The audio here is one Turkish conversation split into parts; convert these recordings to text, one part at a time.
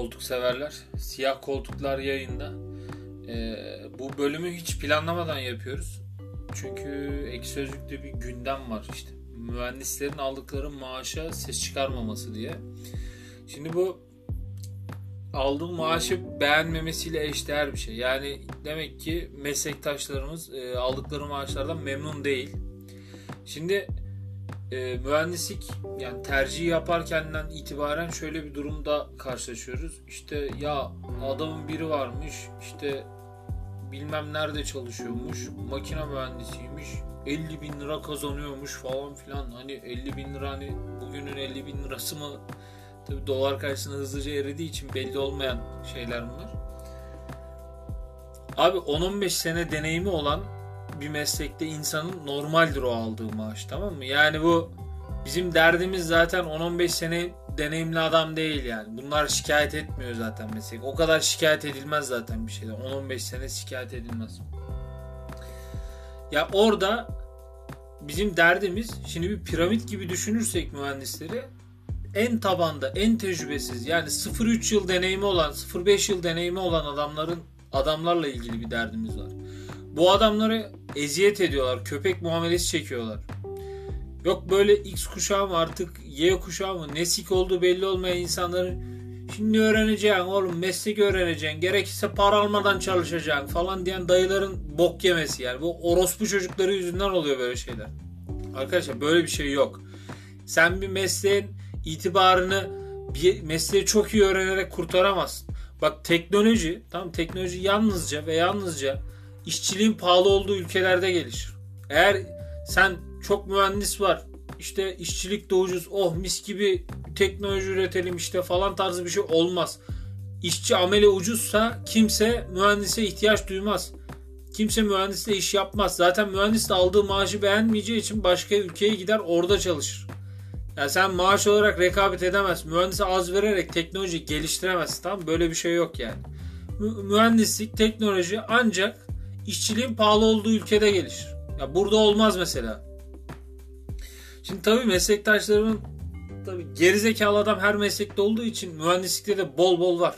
koltuk severler. Siyah koltuklar yayında. Ee, bu bölümü hiç planlamadan yapıyoruz. Çünkü ek sözlükte bir gündem var işte. Mühendislerin aldıkları maaşa ses çıkarmaması diye. Şimdi bu aldığı maaşı beğenmemesiyle eşdeğer bir şey. Yani demek ki meslektaşlarımız e, aldıkları maaşlardan memnun değil. Şimdi e, mühendislik yani tercih yaparkenden itibaren şöyle bir durumda karşılaşıyoruz. İşte ya adamın biri varmış işte bilmem nerede çalışıyormuş makine mühendisiymiş 50 bin lira kazanıyormuş falan filan hani 50 bin lira hani bugünün 50 bin lirası mı tabi dolar karşısında hızlıca eridiği için belli olmayan şeyler bunlar. Abi 10-15 sene deneyimi olan bir meslekte insanın normaldir o aldığı maaş tamam mı? Yani bu bizim derdimiz zaten 10-15 sene deneyimli adam değil yani. Bunlar şikayet etmiyor zaten meslek. O kadar şikayet edilmez zaten bir şeyden. 10-15 sene şikayet edilmez. Ya orada bizim derdimiz şimdi bir piramit gibi düşünürsek mühendisleri en tabanda en tecrübesiz yani 0-3 yıl deneyimi olan 0-5 yıl deneyimi olan adamların adamlarla ilgili bir derdimiz var. Bu adamları eziyet ediyorlar. Köpek muamelesi çekiyorlar. Yok böyle X kuşağı mı artık Y kuşağı mı nesik olduğu belli olmayan insanların şimdi öğreneceksin oğlum meslek öğreneceksin gerekirse para almadan çalışacaksın falan diyen dayıların bok yemesi yani. Bu orospu çocukları yüzünden oluyor böyle şeyler. Arkadaşlar böyle bir şey yok. Sen bir mesleğin itibarını bir mesleği çok iyi öğrenerek kurtaramazsın. Bak teknoloji, tamam teknoloji yalnızca ve yalnızca işçiliğin pahalı olduğu ülkelerde gelişir. Eğer sen çok mühendis var, işte işçilik de ucuz, oh mis gibi teknoloji üretelim işte falan tarzı bir şey olmaz. İşçi amele ucuzsa kimse mühendise ihtiyaç duymaz. Kimse mühendisle iş yapmaz. Zaten mühendis de aldığı maaşı beğenmeyeceği için başka ülkeye gider orada çalışır. Yani sen maaş olarak rekabet edemezsin. Mühendise az vererek teknoloji geliştiremezsin. Tamam Böyle bir şey yok yani. mühendislik, teknoloji ancak işçiliğin pahalı olduğu ülkede gelişir. Ya burada olmaz mesela. Şimdi tabii meslektaşlarımın tabii gerizekalı adam her meslekte olduğu için mühendislikte de bol bol var.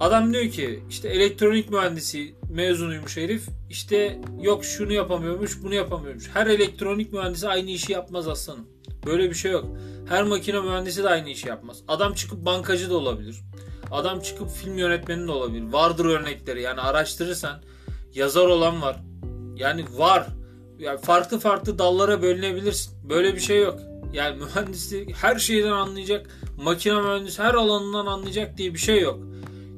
Adam diyor ki işte elektronik mühendisi mezunuymuş herif. İşte yok şunu yapamıyormuş bunu yapamıyormuş. Her elektronik mühendisi aynı işi yapmaz aslanım. Böyle bir şey yok. Her makine mühendisi de aynı işi yapmaz. Adam çıkıp bankacı da olabilir. Adam çıkıp film yönetmeni de olabilir. Vardır örnekleri yani araştırırsan yazar olan var. Yani var. Yani farklı farklı dallara bölünebilirsin. Böyle bir şey yok. Yani mühendislik her şeyden anlayacak, makine mühendisi her alanından anlayacak diye bir şey yok.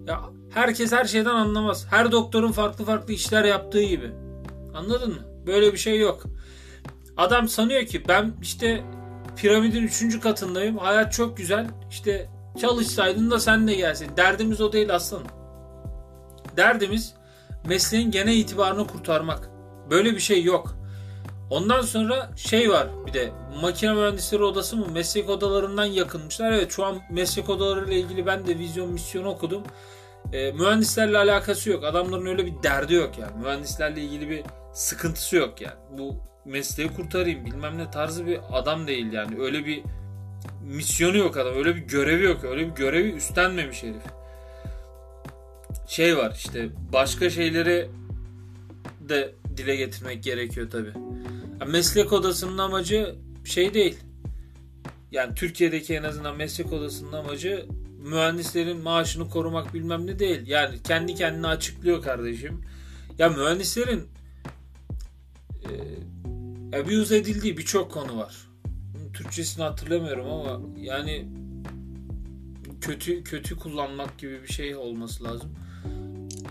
Ya herkes her şeyden anlamaz. Her doktorun farklı farklı işler yaptığı gibi. Anladın mı? Böyle bir şey yok. Adam sanıyor ki ben işte piramidin üçüncü katındayım. Hayat çok güzel. İşte çalışsaydın da sen de gelsin. Derdimiz o değil aslanım. Derdimiz mesleğin gene itibarını kurtarmak. Böyle bir şey yok. Ondan sonra şey var bir de makine mühendisleri odası mı meslek odalarından yakınmışlar. Evet şu an meslek odaları ile ilgili ben de vizyon misyon okudum. E, mühendislerle alakası yok. Adamların öyle bir derdi yok yani. Mühendislerle ilgili bir sıkıntısı yok yani. Bu mesleği kurtarayım bilmem ne tarzı bir adam değil yani. Öyle bir misyonu yok adam. Öyle bir görevi yok. Öyle bir görevi üstlenmemiş herif şey var işte başka şeyleri de dile getirmek gerekiyor tabi. Meslek odasının amacı şey değil. Yani Türkiye'deki en azından meslek odasının amacı mühendislerin maaşını korumak bilmem ne değil. Yani kendi kendine açıklıyor kardeşim. Ya mühendislerin e, abuse edildiği birçok konu var. Türkçesini hatırlamıyorum ama yani kötü kötü kullanmak gibi bir şey olması lazım.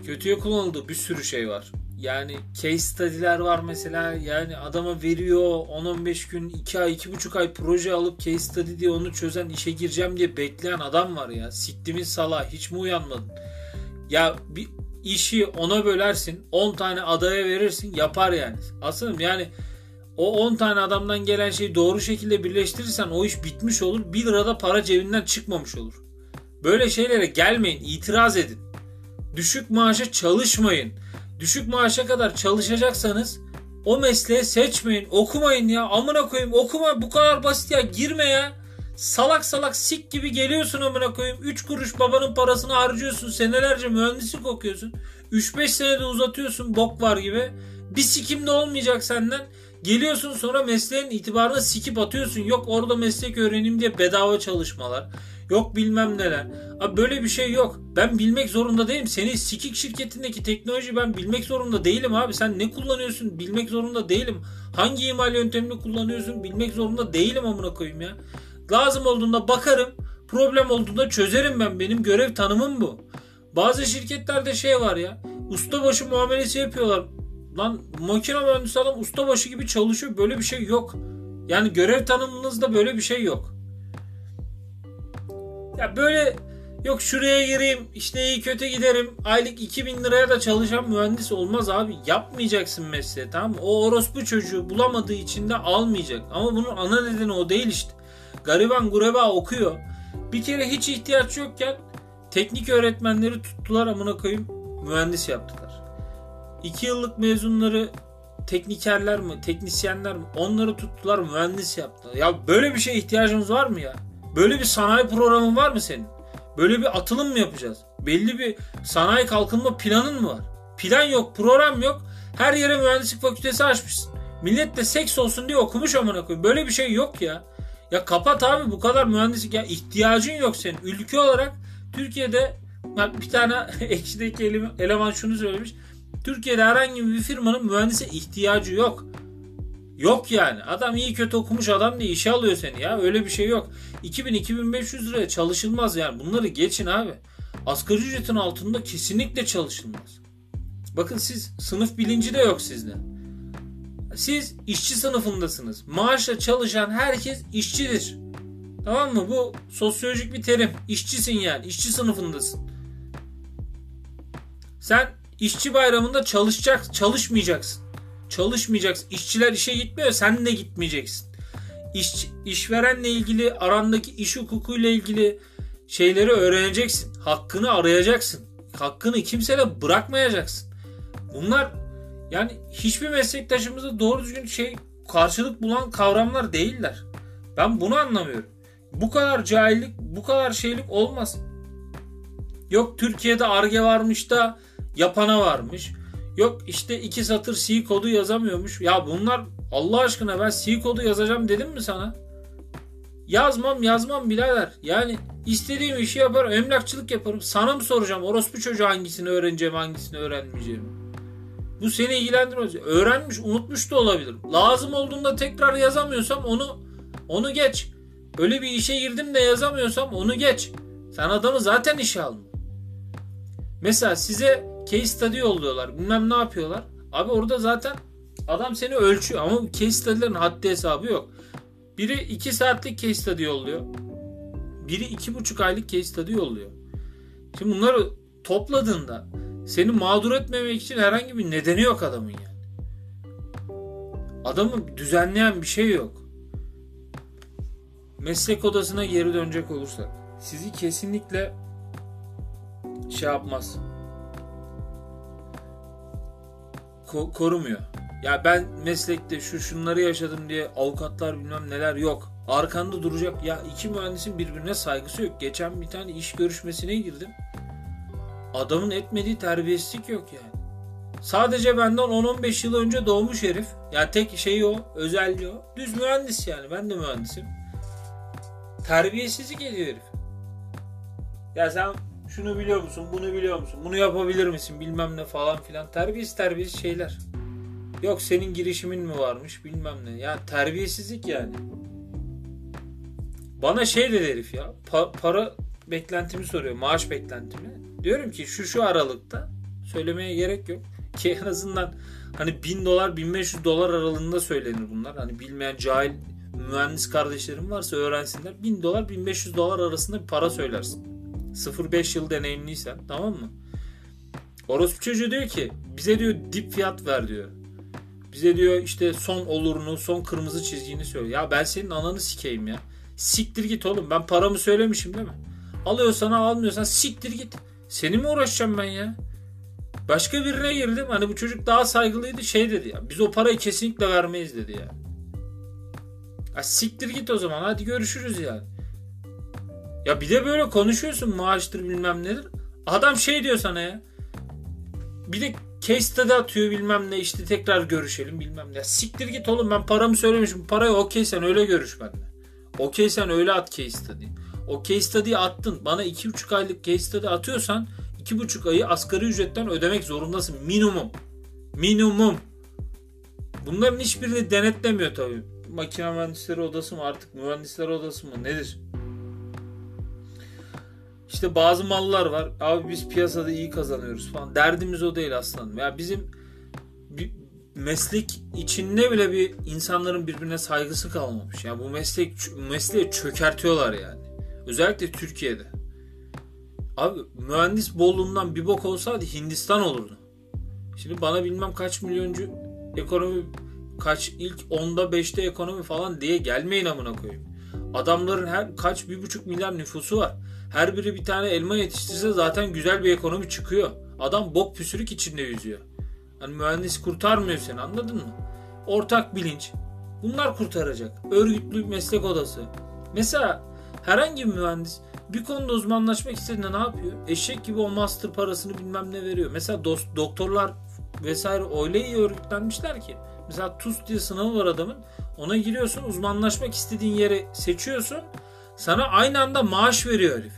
Kötüye kullanıldığı bir sürü şey var. Yani case study'ler var mesela. Yani adama veriyor 10-15 gün, 2 ay, 2,5 ay proje alıp case study diye onu çözen işe gireceğim diye bekleyen adam var ya. Siktimin sala hiç mi uyanmadın? Ya bir işi ona bölersin 10 tane adaya verirsin yapar yani. Aslında yani o 10 tane adamdan gelen şeyi doğru şekilde birleştirirsen o iş bitmiş olur. 1 lirada para cebinden çıkmamış olur. Böyle şeylere gelmeyin, itiraz edin. Düşük maaşa çalışmayın. Düşük maaşa kadar çalışacaksanız o mesleği seçmeyin. Okumayın ya. Amına koyayım okuma bu kadar basit ya. Girme ya. salak salak sik gibi geliyorsun amına koyayım. 3 kuruş babanın parasını harcıyorsun. Senelerce mühendislik okuyorsun. 3-5 senede uzatıyorsun bok var gibi. Bir sikim de olmayacak senden. Geliyorsun sonra mesleğin itibarına sikip atıyorsun. Yok orada meslek öğrenim diye bedava çalışmalar. Yok bilmem neler. Abi böyle bir şey yok. Ben bilmek zorunda değilim. Senin sikik şirketindeki teknoloji ben bilmek zorunda değilim abi. Sen ne kullanıyorsun bilmek zorunda değilim. Hangi imal yöntemini kullanıyorsun bilmek zorunda değilim amına koyayım ya. Lazım olduğunda bakarım. Problem olduğunda çözerim ben. Benim görev tanımım bu. Bazı şirketlerde şey var ya. Ustabaşı muamelesi yapıyorlar. Lan makine mühendisi adam ustabaşı gibi çalışıyor. Böyle bir şey yok. Yani görev tanımınızda böyle bir şey yok. Ya böyle yok şuraya gireyim işte iyi kötü giderim aylık 2000 liraya da çalışan mühendis olmaz abi yapmayacaksın mesleği tamam mı? O orospu çocuğu bulamadığı için de almayacak ama bunun ana nedeni o değil işte. Gariban gureba okuyor. Bir kere hiç ihtiyaç yokken teknik öğretmenleri tuttular amına koyayım mühendis yaptılar. 2 yıllık mezunları teknikerler mi, teknisyenler mi onları tuttular mühendis yaptılar. Ya böyle bir şeye ihtiyacımız var mı ya? Böyle bir sanayi programın var mı senin? Böyle bir atılım mı yapacağız? Belli bir sanayi kalkınma planın mı var? Plan yok, program yok. Her yere mühendislik fakültesi açmışsın. Millet de seks olsun diye okumuş amına koyayım. Böyle bir şey yok ya. Ya kapat abi bu kadar mühendislik ya ihtiyacın yok senin. Ülke olarak Türkiye'de bir tane ekşideki eleman şunu söylemiş. Türkiye'de herhangi bir firmanın mühendise ihtiyacı yok. Yok yani. Adam iyi kötü okumuş adam diye işe alıyor seni ya. Öyle bir şey yok. 2000-2500 liraya çalışılmaz yani. Bunları geçin abi. Asgari ücretin altında kesinlikle çalışılmaz. Bakın siz sınıf bilinci de yok sizde. Siz işçi sınıfındasınız. Maaşla çalışan herkes işçidir. Tamam mı? Bu sosyolojik bir terim. İşçisin yani. İşçi sınıfındasın. Sen işçi bayramında çalışacak, çalışmayacaksın. Çalışmayacaksın. İşçiler işe gitmiyor. Sen de gitmeyeceksin. İş, işverenle ilgili arandaki iş hukukuyla ilgili şeyleri öğreneceksin. Hakkını arayacaksın. Hakkını kimseye bırakmayacaksın. Bunlar yani hiçbir meslektaşımızda doğru düzgün şey karşılık bulan kavramlar değiller. Ben bunu anlamıyorum. Bu kadar cahillik, bu kadar şeylik olmaz. Yok Türkiye'de arge varmış da yapana varmış. Yok işte iki satır C kodu yazamıyormuş. Ya bunlar Allah aşkına ben C kodu yazacağım dedim mi sana? Yazmam yazmam birader. Yani istediğim işi yaparım. Emlakçılık yaparım. Sana mı soracağım? Orospu çocuğu hangisini öğreneceğim hangisini öğrenmeyeceğim. Bu seni ilgilendirmez. Öğrenmiş unutmuş da olabilir. Lazım olduğunda tekrar yazamıyorsam onu onu geç. Öyle bir işe girdim de yazamıyorsam onu geç. Sen adamı zaten işe alma. Mesela size case study yolluyorlar. Bilmem ne yapıyorlar. Abi orada zaten adam seni ölçüyor ama case study'lerin haddi hesabı yok. Biri 2 saatlik case study yolluyor. Biri 2,5 aylık case study yolluyor. Şimdi bunları topladığında seni mağdur etmemek için herhangi bir nedeni yok adamın yani. Adamı düzenleyen bir şey yok. Meslek odasına geri dönecek olursak sizi kesinlikle şey yapmaz. Ko- korumuyor. Ya ben meslekte şu şunları yaşadım diye avukatlar bilmem neler yok. Arkanda duracak. Ya iki mühendisin birbirine saygısı yok. Geçen bir tane iş görüşmesine girdim. Adamın etmediği terbiyesizlik yok yani. Sadece benden 10-15 yıl önce doğmuş herif. Ya tek şeyi o, özelliği o. Düz mühendis yani. Ben de mühendisim. Terbiyesizlik ediyor herif. Ya sen şunu biliyor musun, bunu biliyor musun, bunu yapabilir misin bilmem ne falan filan. Terbiyesiz terbiyesiz şeyler. Yok senin girişimin mi varmış bilmem ne. Ya terbiyesizlik yani. Bana şey dedi herif ya. Pa- para beklentimi soruyor. Maaş beklentimi. Diyorum ki şu şu aralıkta söylemeye gerek yok. Ki en azından hani 1000 dolar 1500 dolar aralığında söylenir bunlar. Hani bilmeyen cahil mühendis kardeşlerim varsa öğrensinler. 1000 dolar 1500 dolar arasında bir para söylersin. 0-5 yıl deneyimliysen tamam mı? Orospu çocuğu diyor ki bize diyor dip fiyat ver diyor. Bize diyor işte son olurunu, son kırmızı çizgini söyle. Ya ben senin ananı sikeyim ya. Siktir git oğlum. Ben paramı söylemişim değil mi? Alıyorsan al, almıyorsan siktir git. Seni mi uğraşacağım ben ya? Başka birine girdim. Hani bu çocuk daha saygılıydı. Şey dedi ya. Biz o parayı kesinlikle vermeyiz dedi ya. Ya siktir git o zaman. Hadi görüşürüz yani. Ya bir de böyle konuşuyorsun maaştır bilmem nedir. Adam şey diyor sana ya. Bir de case study atıyor bilmem ne işte tekrar görüşelim bilmem ne. Siktir git oğlum ben paramı söylemişim. Parayı okey sen öyle görüş benimle. Okey sen öyle at case study. O case study'yi attın. Bana 2,5 aylık case study atıyorsan 2,5 ayı asgari ücretten ödemek zorundasın. Minimum. Minimum. Bunların hiçbirini denetlemiyor tabii. Makine mühendisleri odası mı artık mühendisler odası mı nedir? İşte bazı mallar var. Abi biz piyasada iyi kazanıyoruz falan. Derdimiz o değil aslanım. Ya bizim bir meslek içinde bile bir insanların birbirine saygısı kalmamış. Yani bu meslek mesleği çökertiyorlar yani. Özellikle Türkiye'de. Abi mühendis bolluğundan bir bok olsaydı Hindistan olurdu. Şimdi bana bilmem kaç milyoncu ekonomi kaç ilk 10'da 5'te ekonomi falan diye gelmeyin amına koyayım. Adamların her kaç bir buçuk milyar nüfusu var. Her biri bir tane elma yetiştirse zaten güzel bir ekonomi çıkıyor. Adam bok püsürük içinde yüzüyor. Hani mühendis kurtarmıyor seni anladın mı? Ortak bilinç. Bunlar kurtaracak. Örgütlü meslek odası. Mesela herhangi bir mühendis bir konuda uzmanlaşmak istediğinde ne yapıyor? Eşek gibi o master parasını bilmem ne veriyor. Mesela dost, doktorlar vesaire öyle iyi örgütlenmişler ki. Mesela TUS diye sınavı var adamın. Ona giriyorsun uzmanlaşmak istediğin yeri seçiyorsun. Sana aynı anda maaş veriyor herif.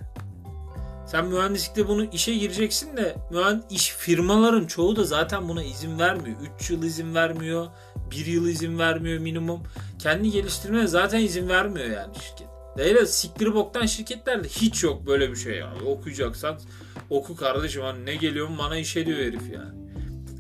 Sen mühendislikte bunu işe gireceksin de mühendis iş firmaların çoğu da zaten buna izin vermiyor. 3 yıl izin vermiyor. 1 yıl izin vermiyor minimum. Kendi geliştirmeye zaten izin vermiyor yani şirket. Öyle siktir boktan şirketlerde hiç yok böyle bir şey yani. Okuyacaksan oku kardeşim hani ne geliyor bana işe diyor herif yani.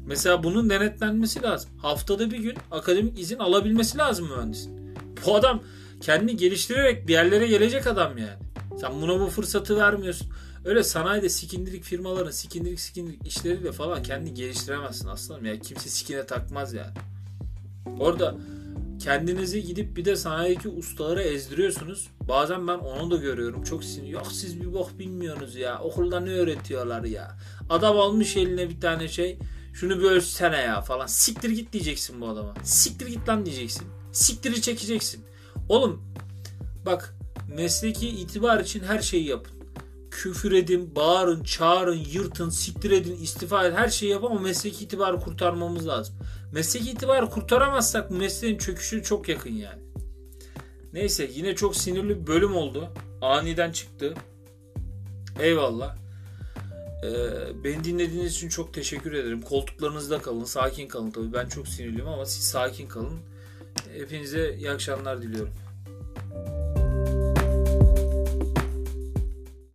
Mesela bunun denetlenmesi lazım. Haftada bir gün akademik izin alabilmesi lazım mühendisin. Bu adam kendini geliştirerek bir yerlere gelecek adam yani. Sen buna bu fırsatı vermiyorsun. Öyle sanayide sikindirik firmaların sikindirik sikindirik işleriyle falan kendini geliştiremezsin aslanım. Yani kimse sikine takmaz yani. Orada kendinizi gidip bir de sanayideki ustalara ezdiriyorsunuz. Bazen ben onu da görüyorum. Çok sinir. Yok siz bir bok bilmiyorsunuz ya. Okulda ne öğretiyorlar ya. Adam almış eline bir tane şey. Şunu bir ölçsene ya falan. Siktir git diyeceksin bu adama. Siktir git lan diyeceksin. Siktiri çekeceksin. Oğlum bak mesleki itibar için her şeyi yapın. Küfür edin, bağırın, çağırın, yırtın, siktir edin, istifa edin. Her şeyi yapın ama mesleki itibarı kurtarmamız lazım. Mesleki itibarı kurtaramazsak mesleğin çöküşü çok yakın yani. Neyse yine çok sinirli bir bölüm oldu. Aniden çıktı. Eyvallah. Ee, beni dinlediğiniz için çok teşekkür ederim. Koltuklarınızda kalın, sakin kalın tabii. Ben çok sinirliyim ama siz sakin kalın. Hepinize iyi akşamlar diliyorum.